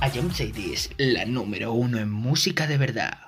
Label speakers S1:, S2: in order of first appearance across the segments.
S1: Ayom Seidi es la número uno en música de verdad.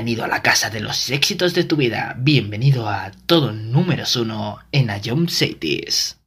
S2: Bienvenido a la casa de los éxitos de tu vida. Bienvenido a todo número uno en Ion Cities.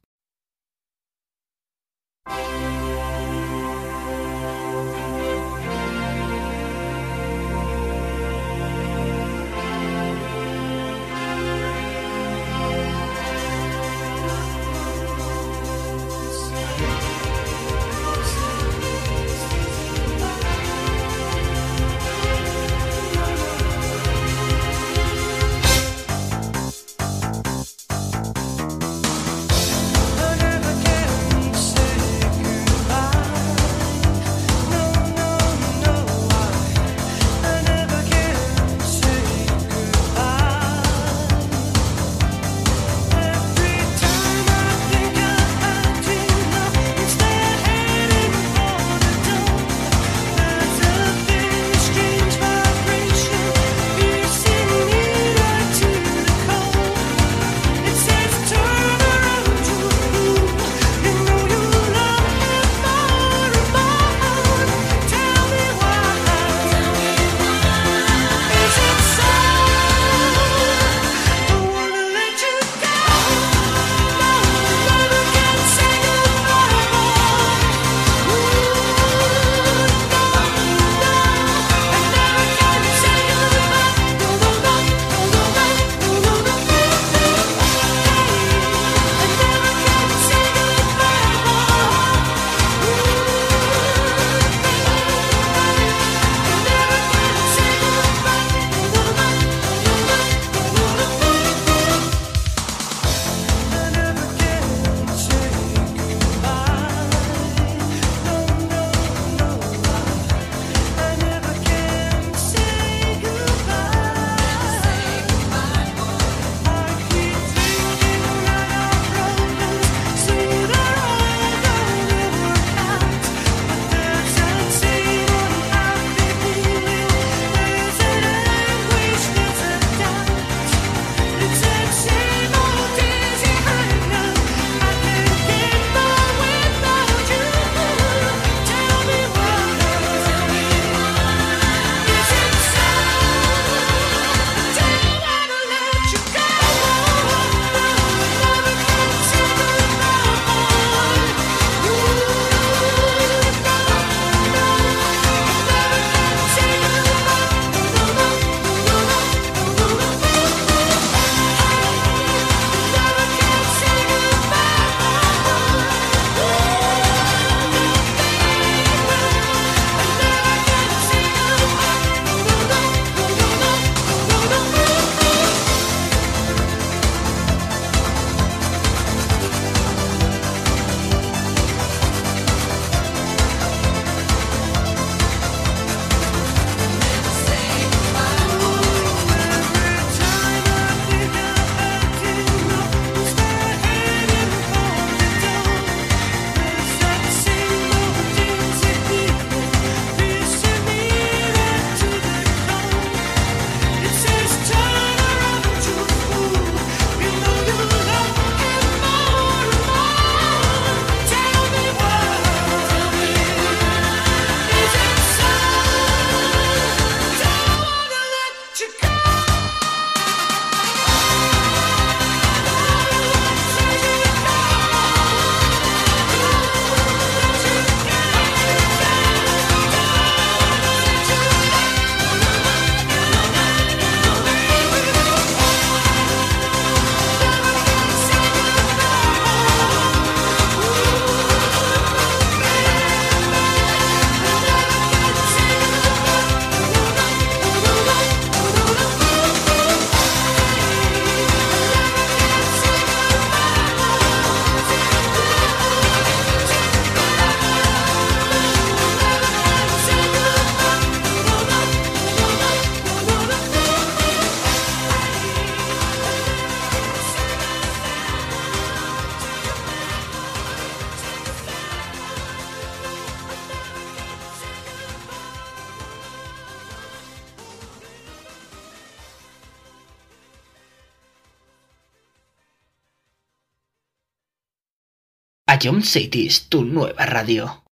S3: A John Cities, tu nueva radio.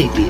S2: A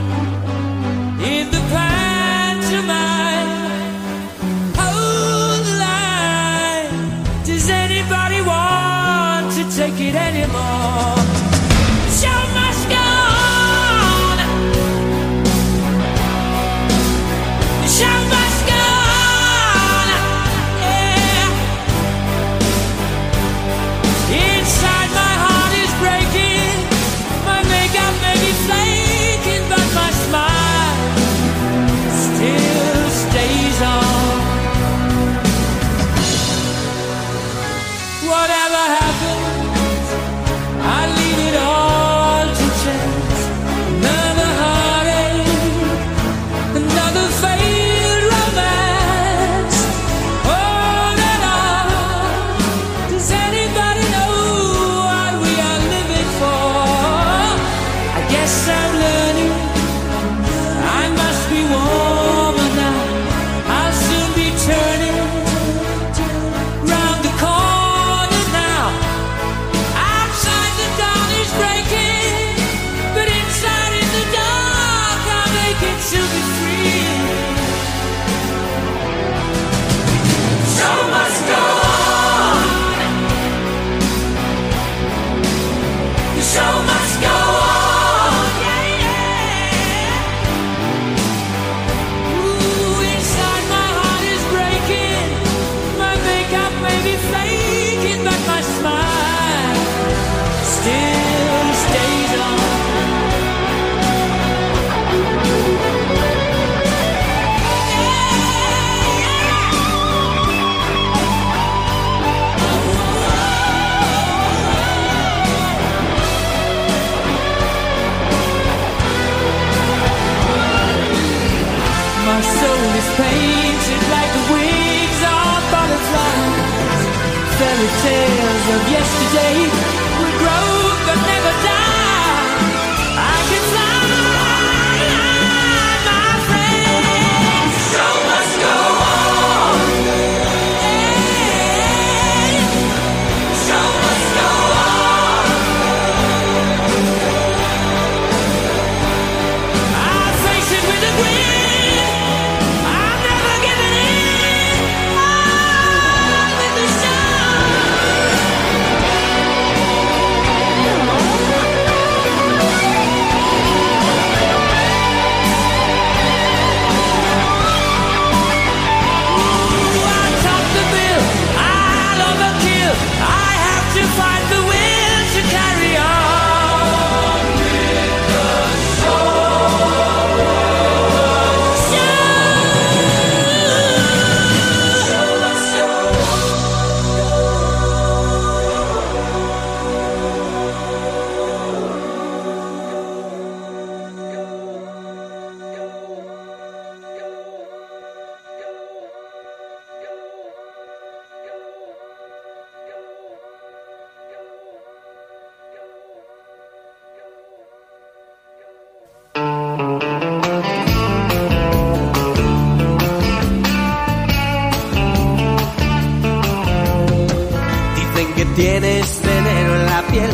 S4: Dicen que tienes veneno en la piel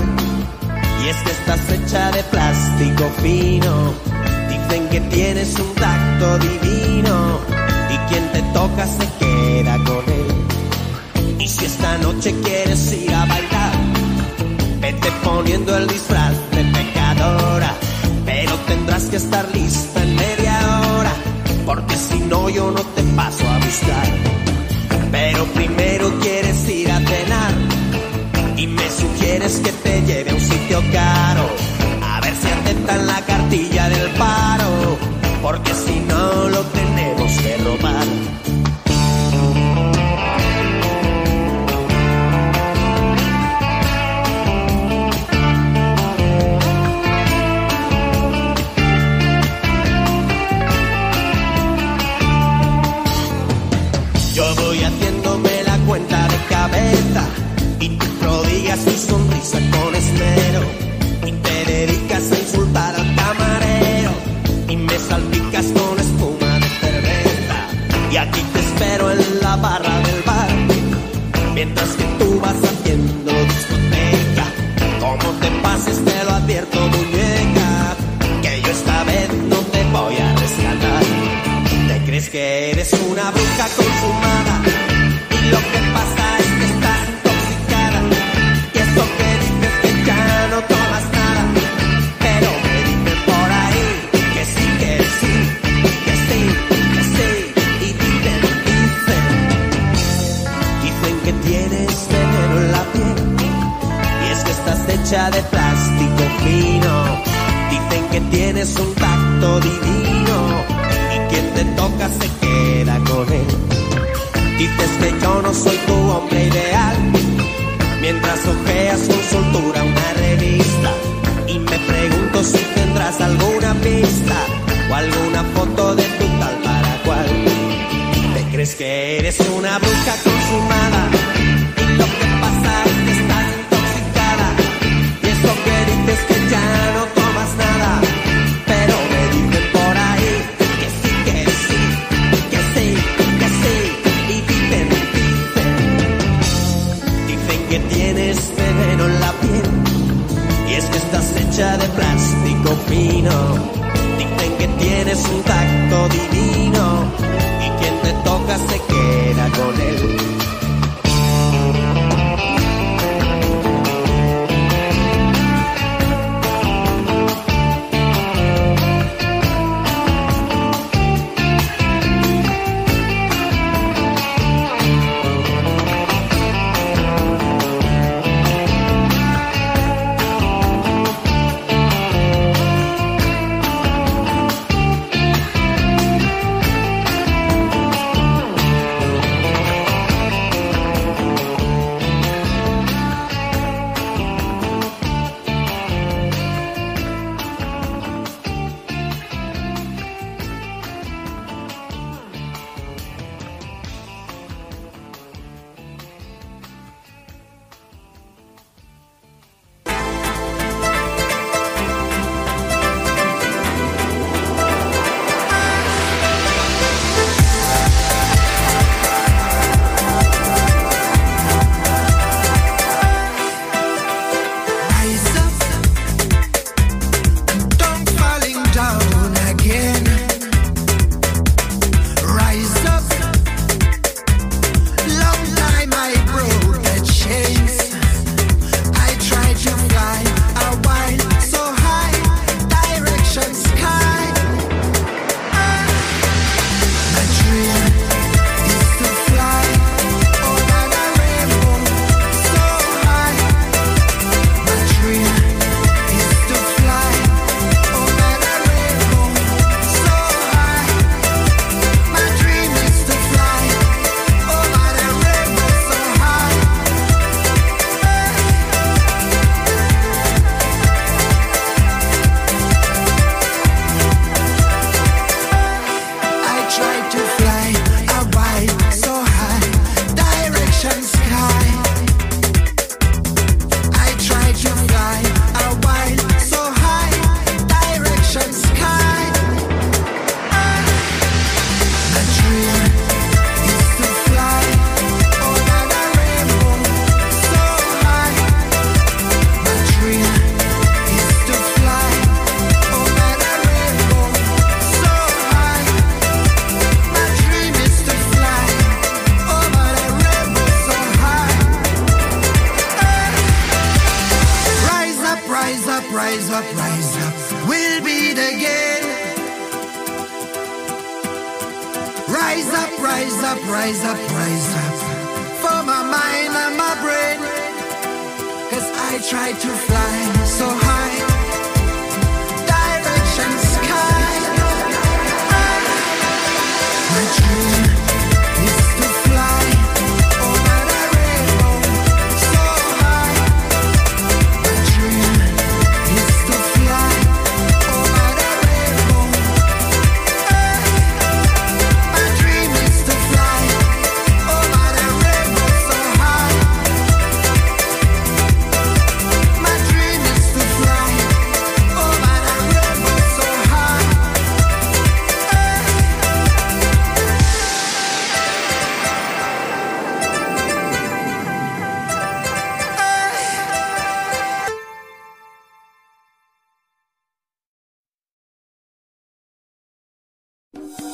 S4: y es que estás hecha de plástico fino. Dicen que tienes un tacto divino y quien te toca se queda con él. Y si esta noche quieres ir a bailar, vete poniendo el disfraz tendrás que estar lista en media hora, porque si no yo no te paso a buscar. Pero primero quieres ir a cenar y me sugieres que te lleve a un sitio caro, a ver si aceptan la cartilla del paro, porque si no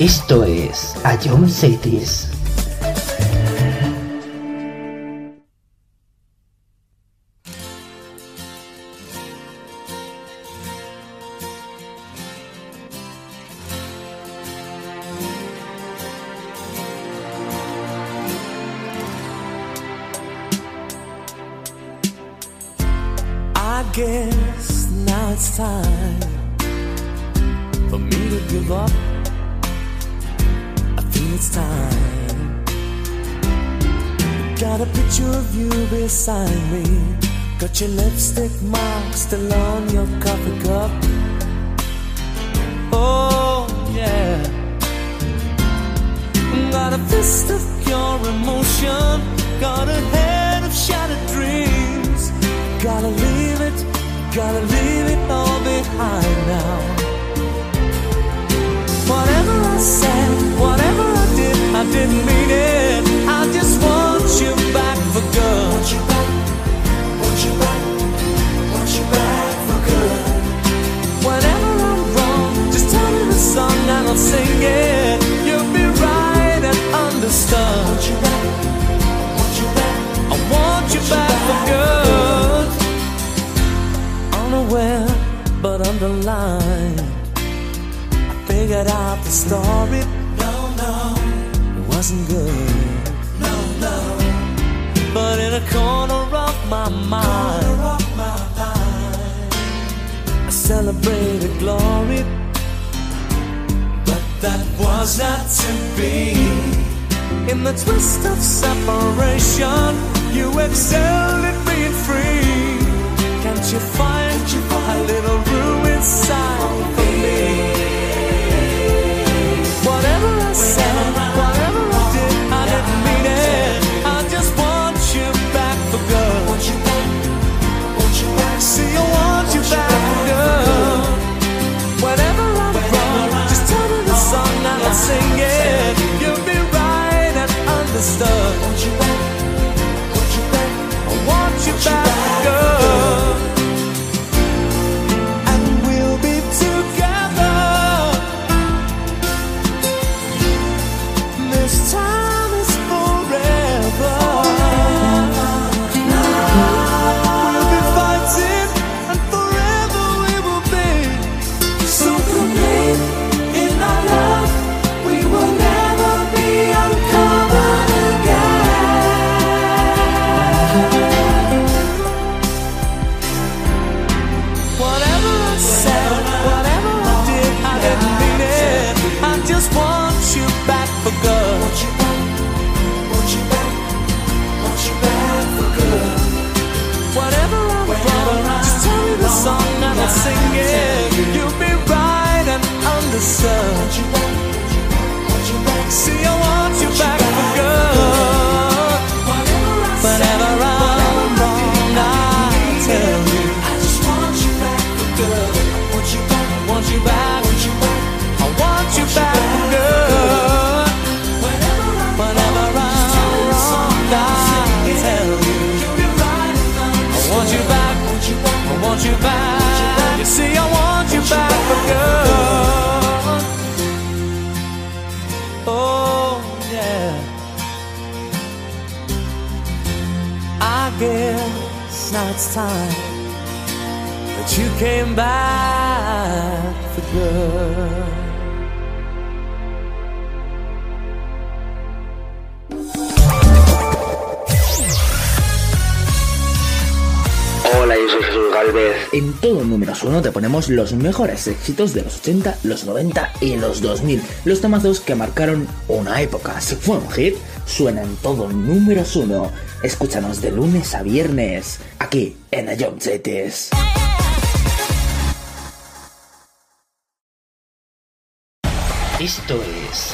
S3: Esto es A John Cities.
S1: was not to be. In the twist of separation, you excelled at being free. Can't you find a little room inside? last you came back.
S3: Hola, yo soy Jesús Galvez. En todo números uno te ponemos los mejores éxitos de los 80, los 90 y los 2000. Los tomazos que marcaron una época. Si fue un hit, suena en todo números uno. Escúchanos de lunes a viernes, aquí en Ayomcetes. Esto es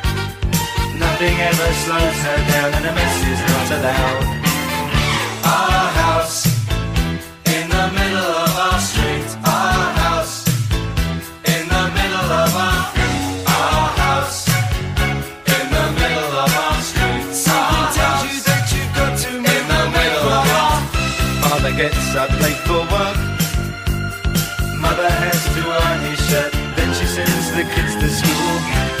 S5: Nothing ever slows her down and a mess is not allowed. Our house in the middle of our street. Our house in the middle of our our house in the middle of our street. Something tells you that you've got to in the middle of our Father gets up late for work. Mother has to iron his shirt. Then she sends the kids to school.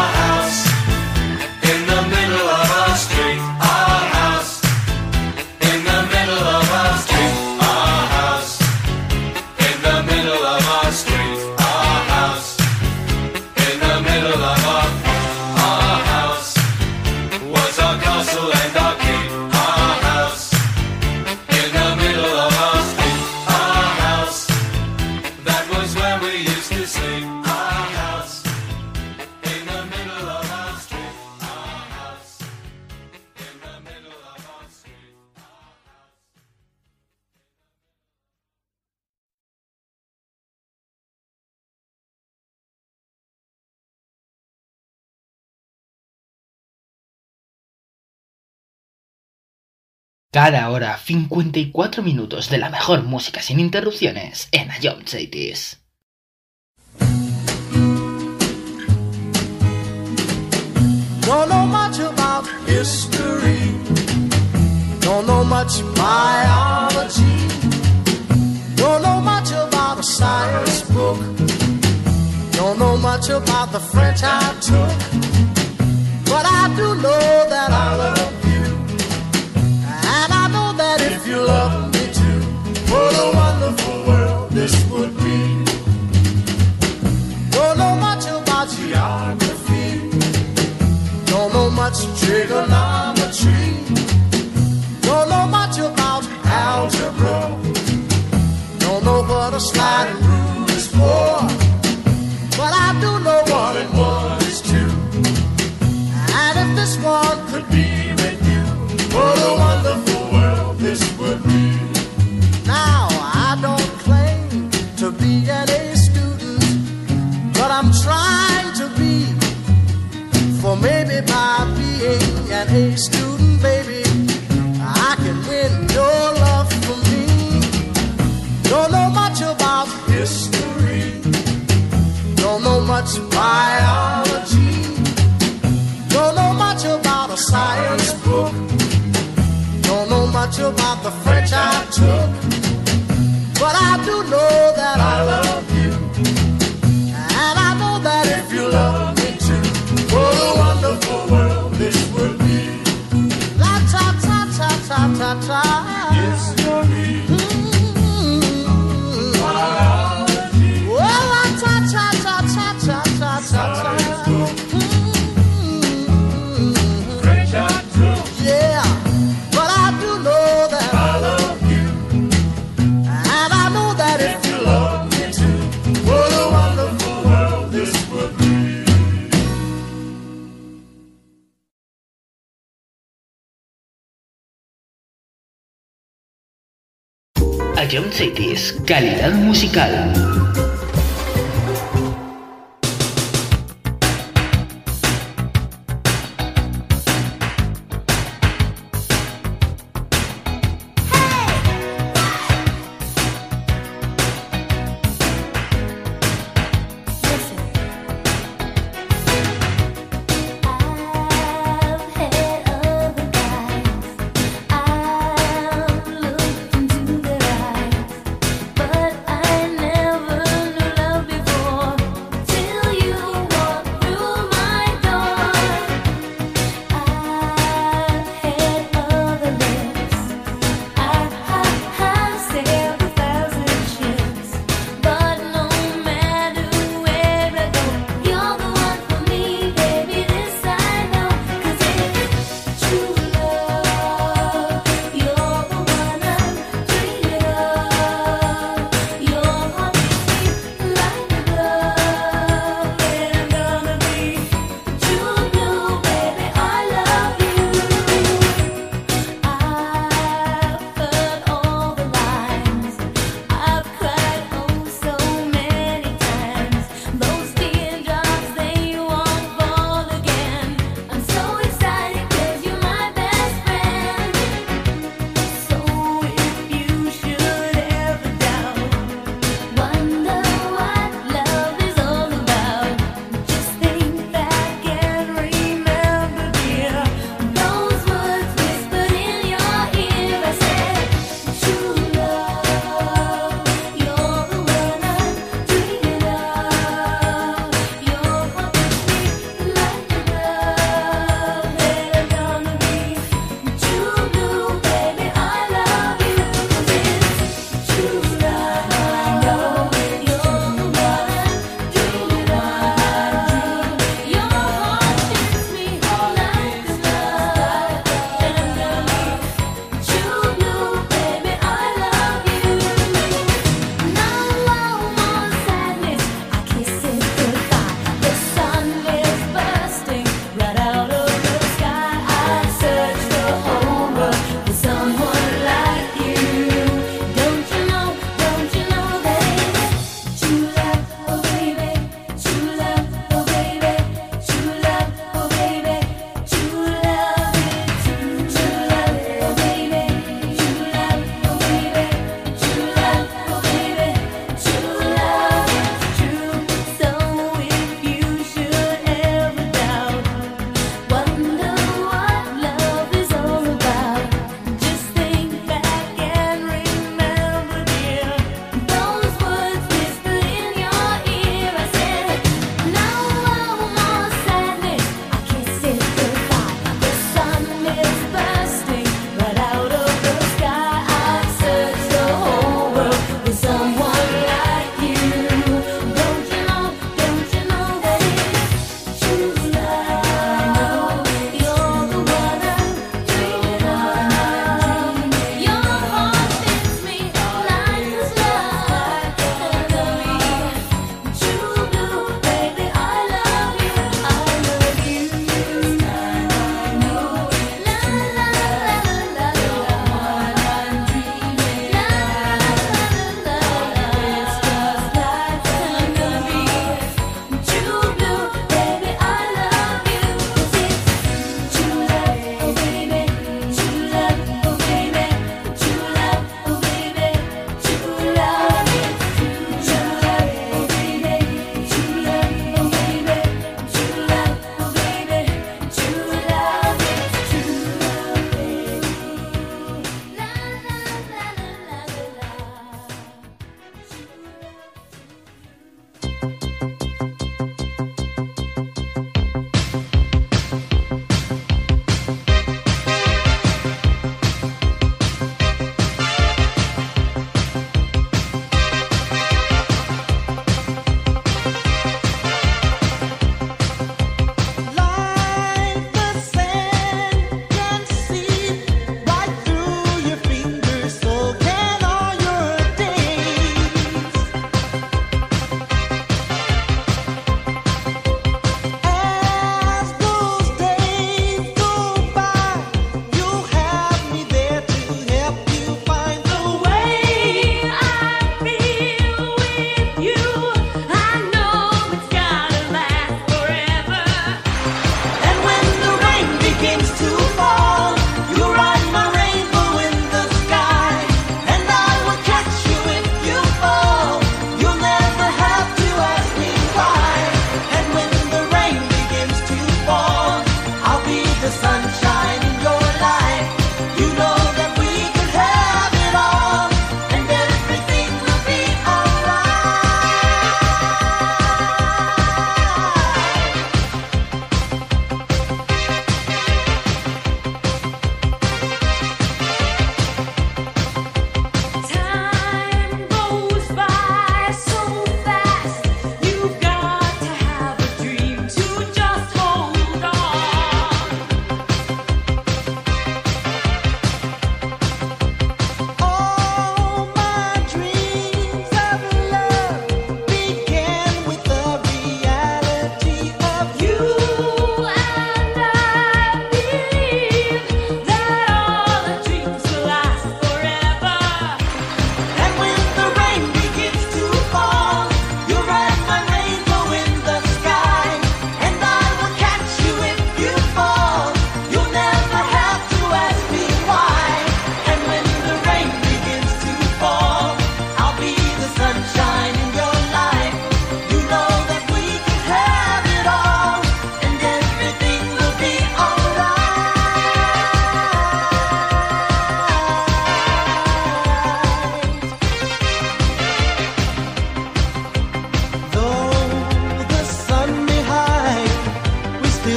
S3: Cada hora 54 minutos de la mejor música sin interrupciones en Ion Cities.
S6: Don't know much about history. Don't know much biology. Don't know much about a science book. Don't know much about the French I took. But I do know trigonometry. Don't know much about algebra. Don't know what a sliding A student, baby, I can win your love for me. Don't know much about history, don't know much biology, don't know much about a science book, don't know much about the French I took, but I do know that I love you, and I know that if you love me too, what a wonderful world this would ta ta ta. Yes.
S3: Calidad musical.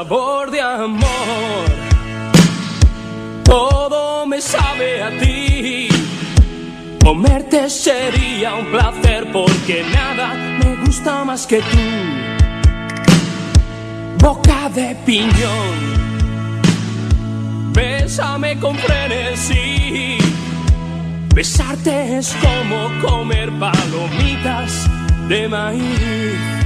S7: sabor de amor. Todo me sabe a ti. Comerte sería un placer porque nada me gusta más que tú. Boca de piñón, bésame con frenesí. Besarte es como comer palomitas de maíz.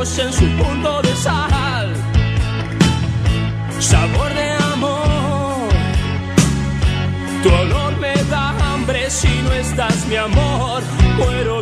S7: Pues en su punto de sal. Sabor de amor, tu olor me da hambre si no estás mi amor. Muero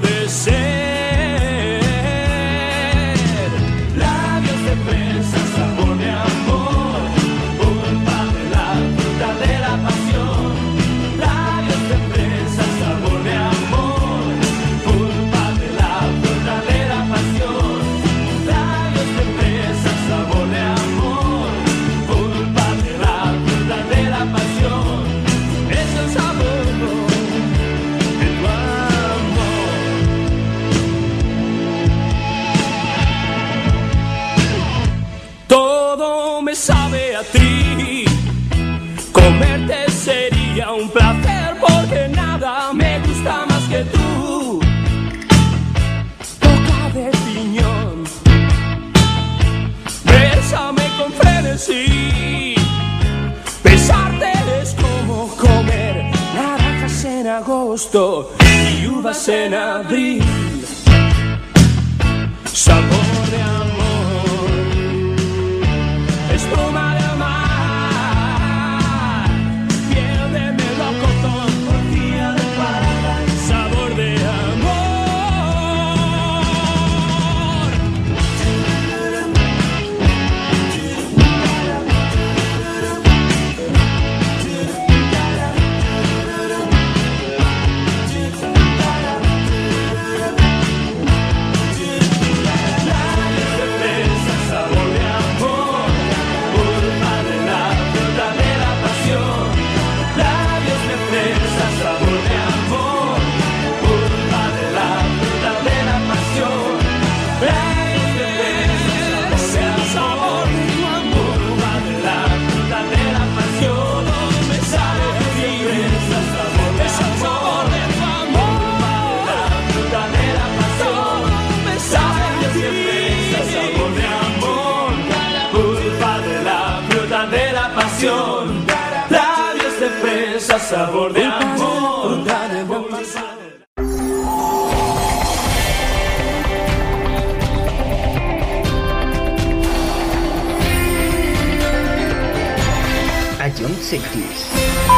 S7: Αύγουστο η Ιούβα sabor de amor.
S8: A
S9: John
S10: Sectis.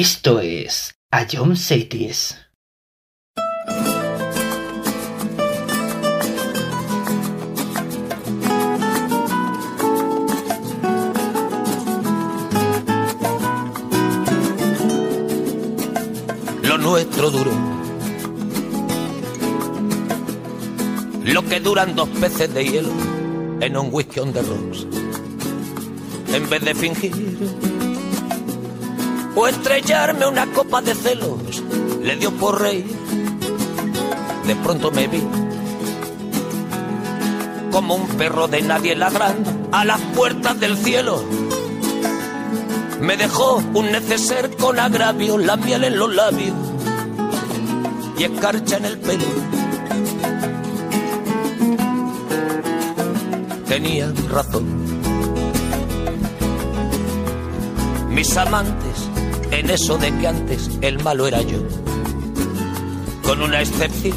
S3: Esto es A John Cities.
S11: lo nuestro duró. Lo que duran dos peces de hielo en un whisky on the rocks. En vez de fingir o estrellarme una copa de celos, le dio por reír. De pronto me vi como un perro de nadie ladrando a las puertas del cielo. Me dejó un neceser con agravio, la miel en los labios y escarcha en el pelo. Tenía razón. Mis amantes, en eso de que antes el malo era yo, con una excepción.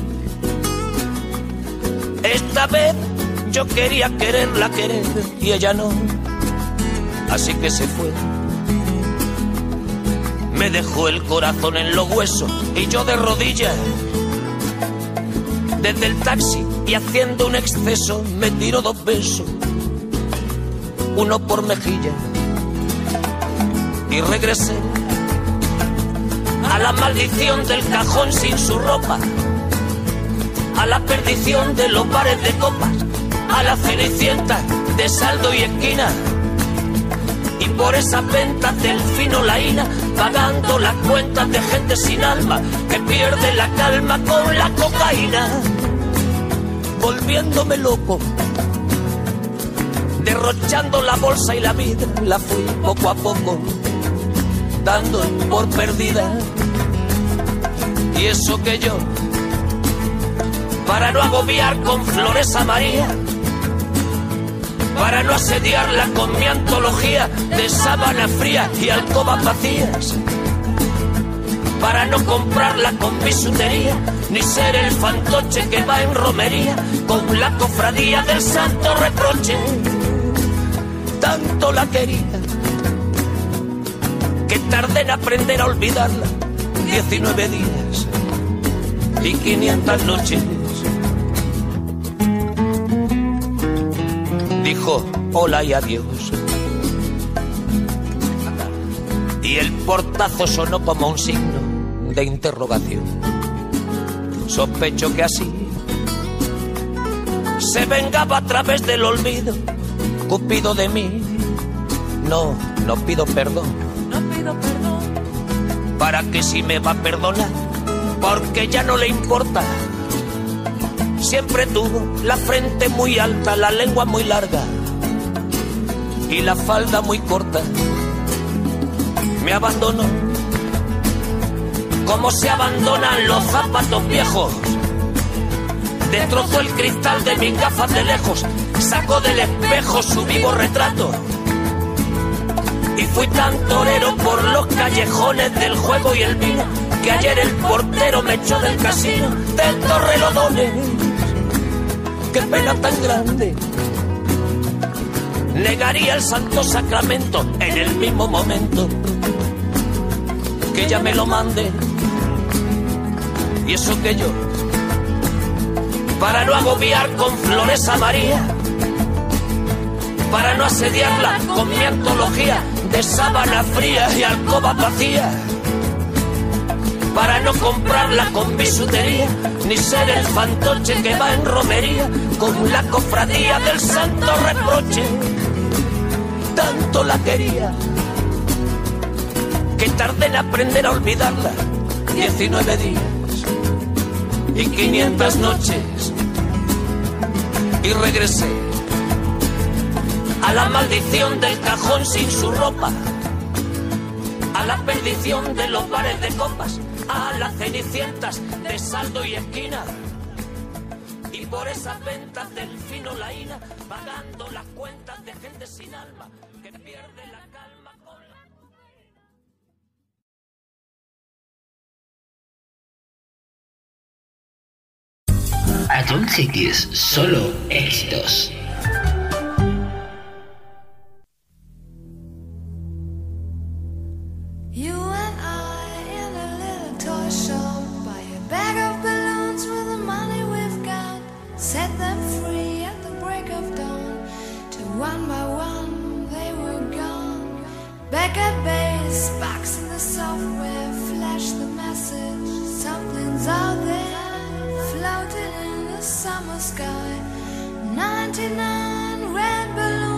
S11: Esta vez yo quería quererla querer y ella no, así que se fue. Me dejó el corazón en los huesos y yo de rodillas Desde el taxi y haciendo un exceso me tiro dos besos, uno por mejilla. Y regresé a la maldición del cajón sin su ropa, a la perdición de los bares de copas, a la cenicienta de saldo y esquina. Y por esas ventas del fino laína, pagando las cuentas de gente sin alma que pierde la calma con la cocaína, volviéndome loco, derrochando la bolsa y la vida, la fui poco a poco dando por perdida. Y eso que yo, para no agobiar con flores a María, para no asediarla con mi antología de sábana fría y alcobas vacías, para no comprarla con bisutería, ni ser el fantoche que va en romería con la cofradía del santo reproche. Tanto la quería que tardé en aprender a olvidarla. 19 días y 500 noches. Dijo hola y adiós. Y el portazo sonó como un signo de interrogación. Sospecho que así se vengaba a través del olvido. Cupido de mí. No, no pido perdón. Para que si me va a perdonar, porque ya no le importa. Siempre tuvo la frente muy alta, la lengua muy larga y la falda muy corta. Me abandonó como se abandonan los zapatos viejos. Destrozó el cristal de mis gafas de lejos, sacó del espejo su vivo retrato. Y fui tan torero por los callejones del juego y el vino que ayer el portero me echó del casino del Torrelodones. Qué pena tan grande. Negaría el santo sacramento en el mismo momento que ella me lo mande. Y eso que yo, para no agobiar con flores a María, para no asediarla con mi antología de sábana fría y alcoba vacía, para no comprarla con bisutería, ni ser el fantoche que va en romería con la cofradía del santo reproche. Tanto la quería que tardé en aprender a olvidarla. 19 días y 500 noches. Y regresé a la maldición del cajón sin su ropa, a la perdición de los bares de copas, a las cenicientas de saldo y esquina. Y por esas ventas del fino laína, pagando las cuentas de gente sin alma que pierde la calma con la...
S3: Adult solo éxitos.
S10: Back at base, box in the software, flash the message. Something's out there, floating in the summer sky. 99 red balloons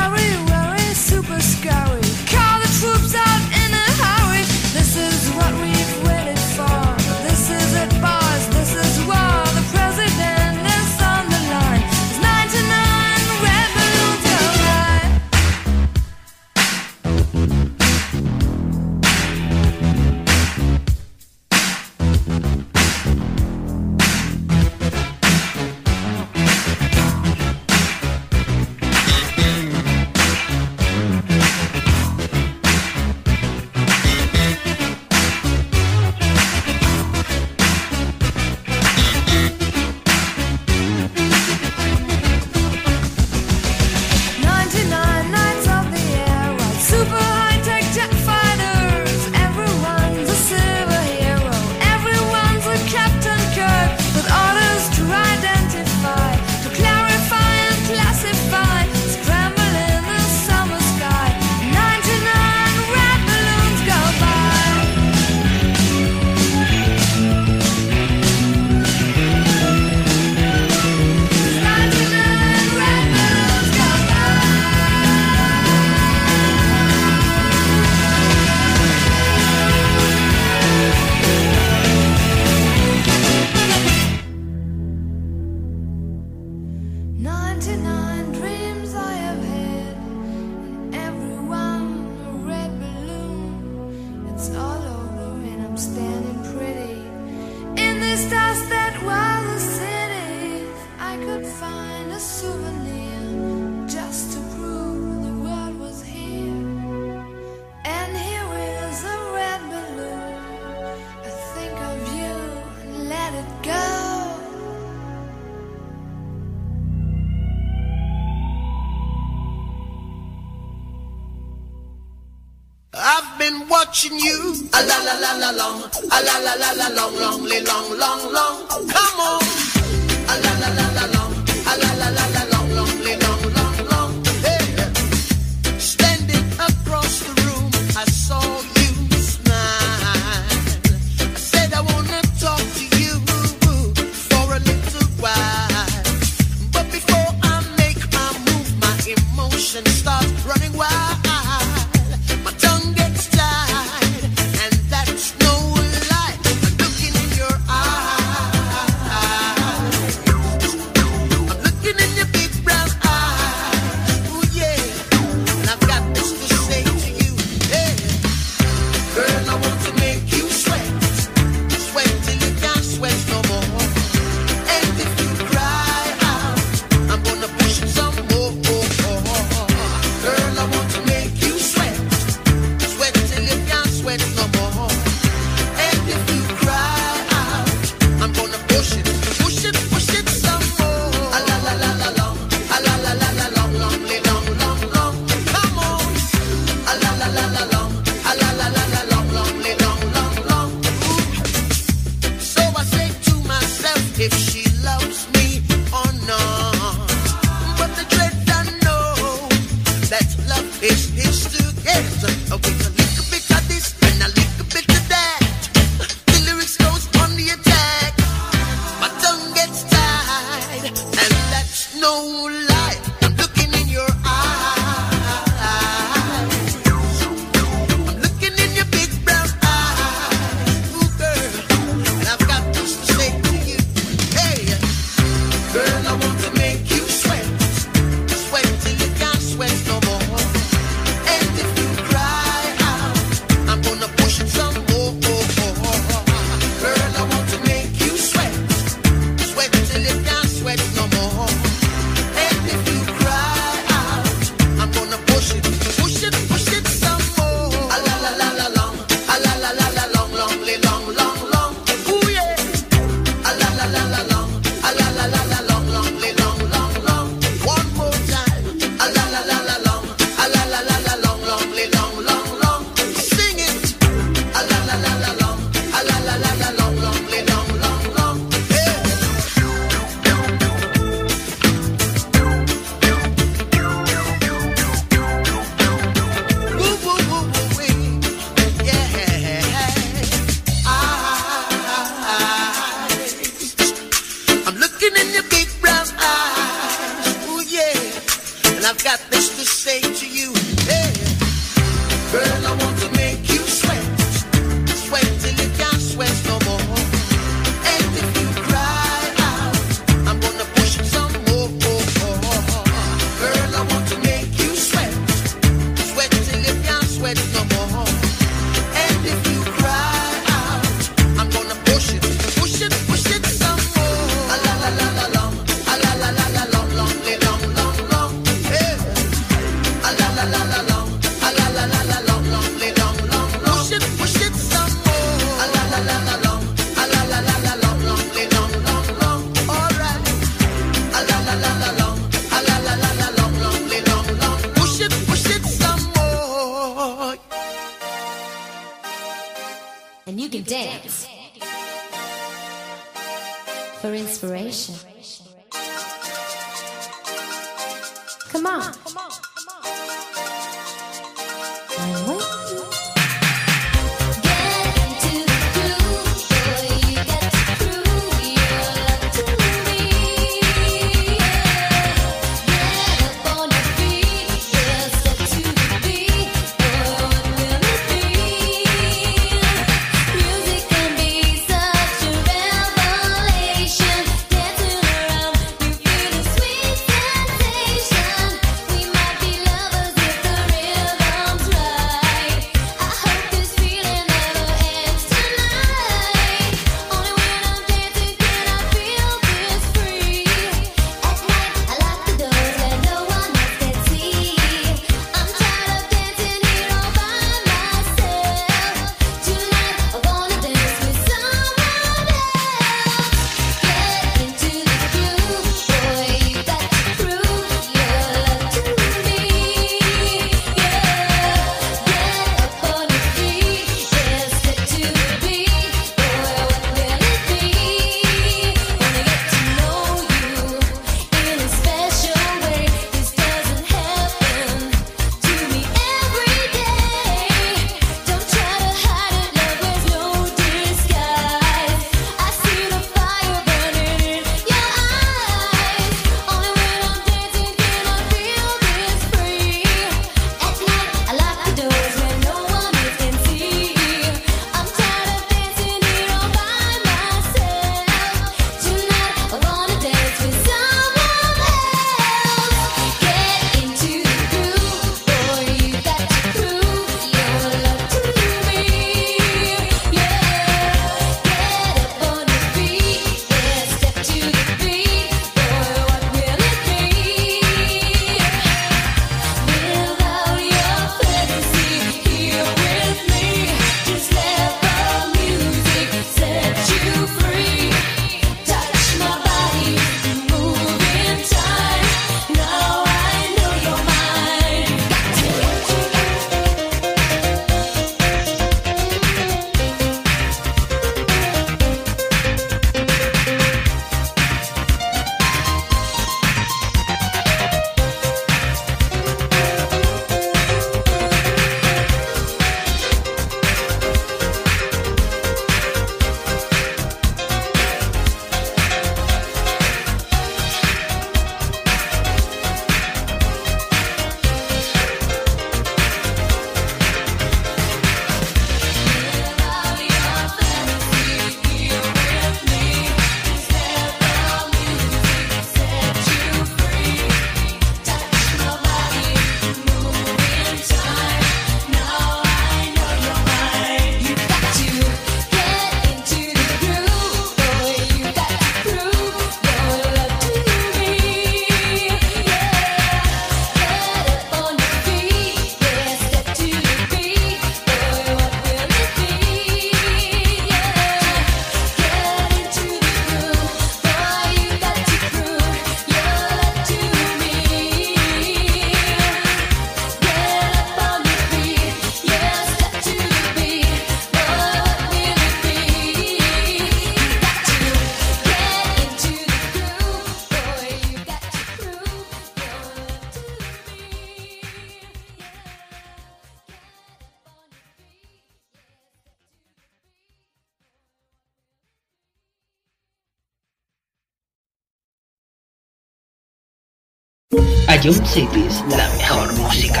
S12: Young Cities, la mejor música.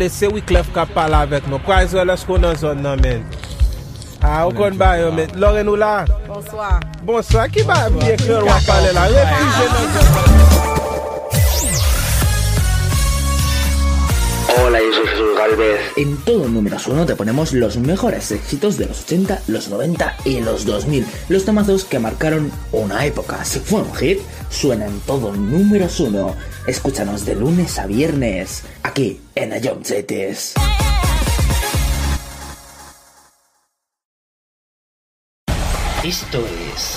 S13: de se Wiklef ka pala vek nou. Kwa izo la sko nan zon nan men. A, ou kon ba yo men. Lore nou la.
S14: Bonsoir.
S13: Bonsoir. Ki ba biye kler wak pale la? Refije nan zon.
S12: Hola, yo soy Jesús Galvez. En todo número uno te ponemos los mejores éxitos de los 80, los 90 y los 2000. Los tomazos que marcaron una época. Si fue un hit, suena en todo número uno. Escúchanos de lunes a viernes. Aquí Indiana este
S3: Esto es.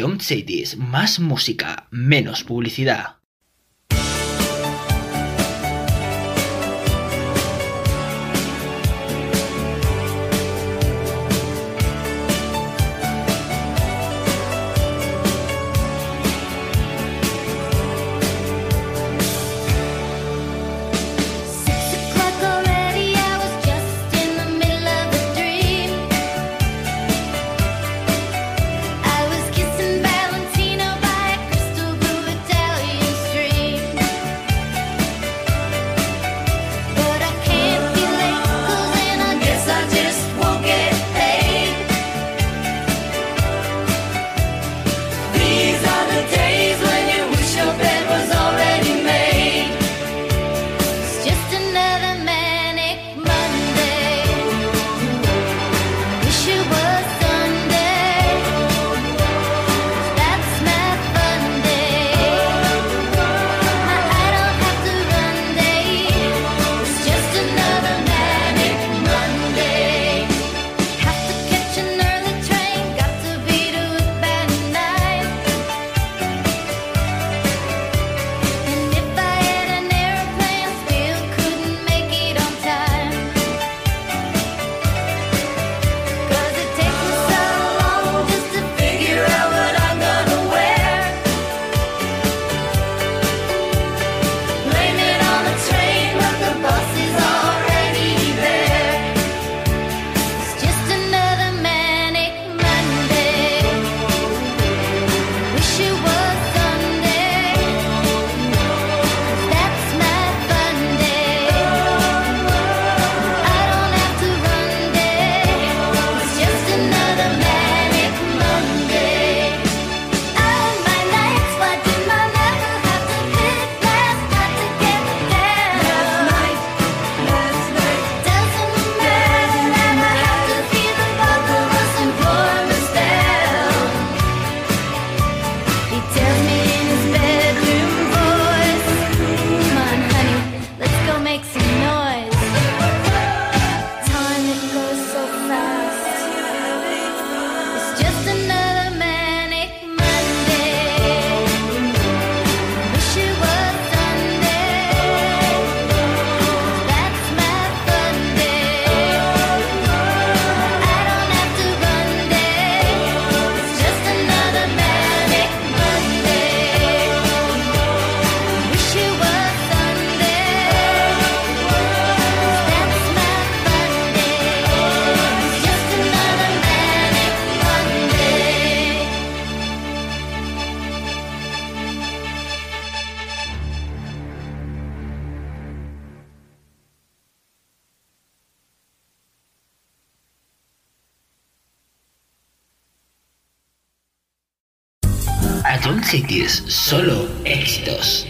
S8: John Cities, más música, menos publicidad.
S3: Solo éxitos.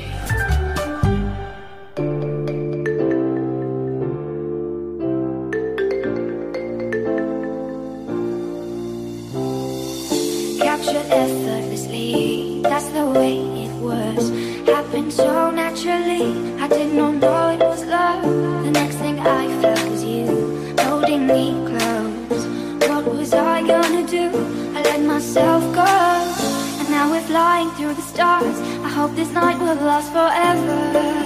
S10: Night will last forever.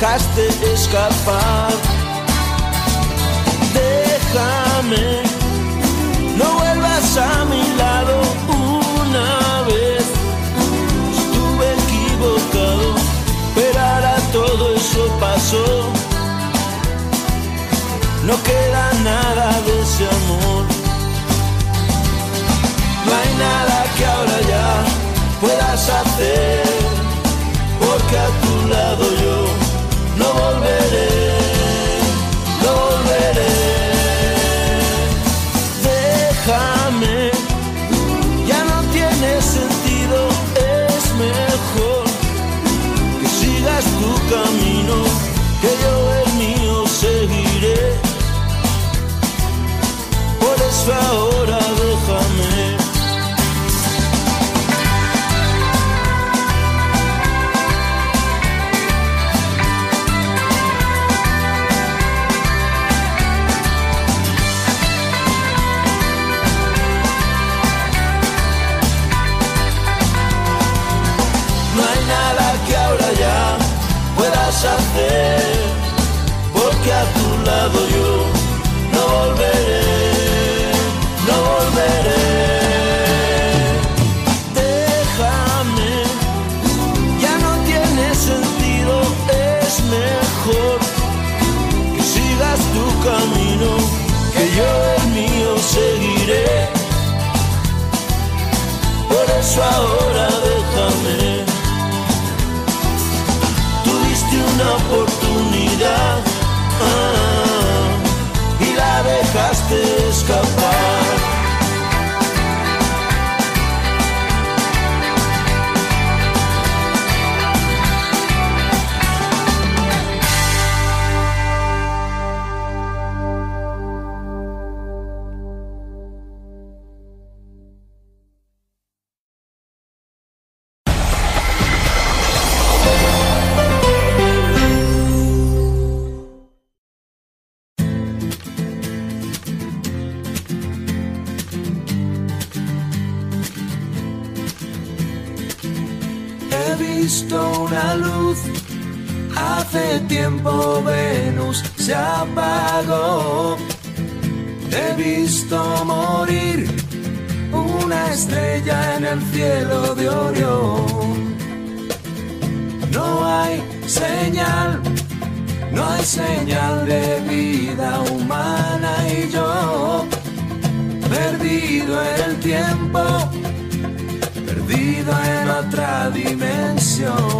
S15: dejaste escapar. Déjame, no vuelvas a mi lado una vez. Estuve equivocado, pero ahora todo eso pasó. No queda nada de ese amor. No hay nada que ahora ahora déjame. Tuviste una oportunidad ah, y la dejaste escapar.
S1: show.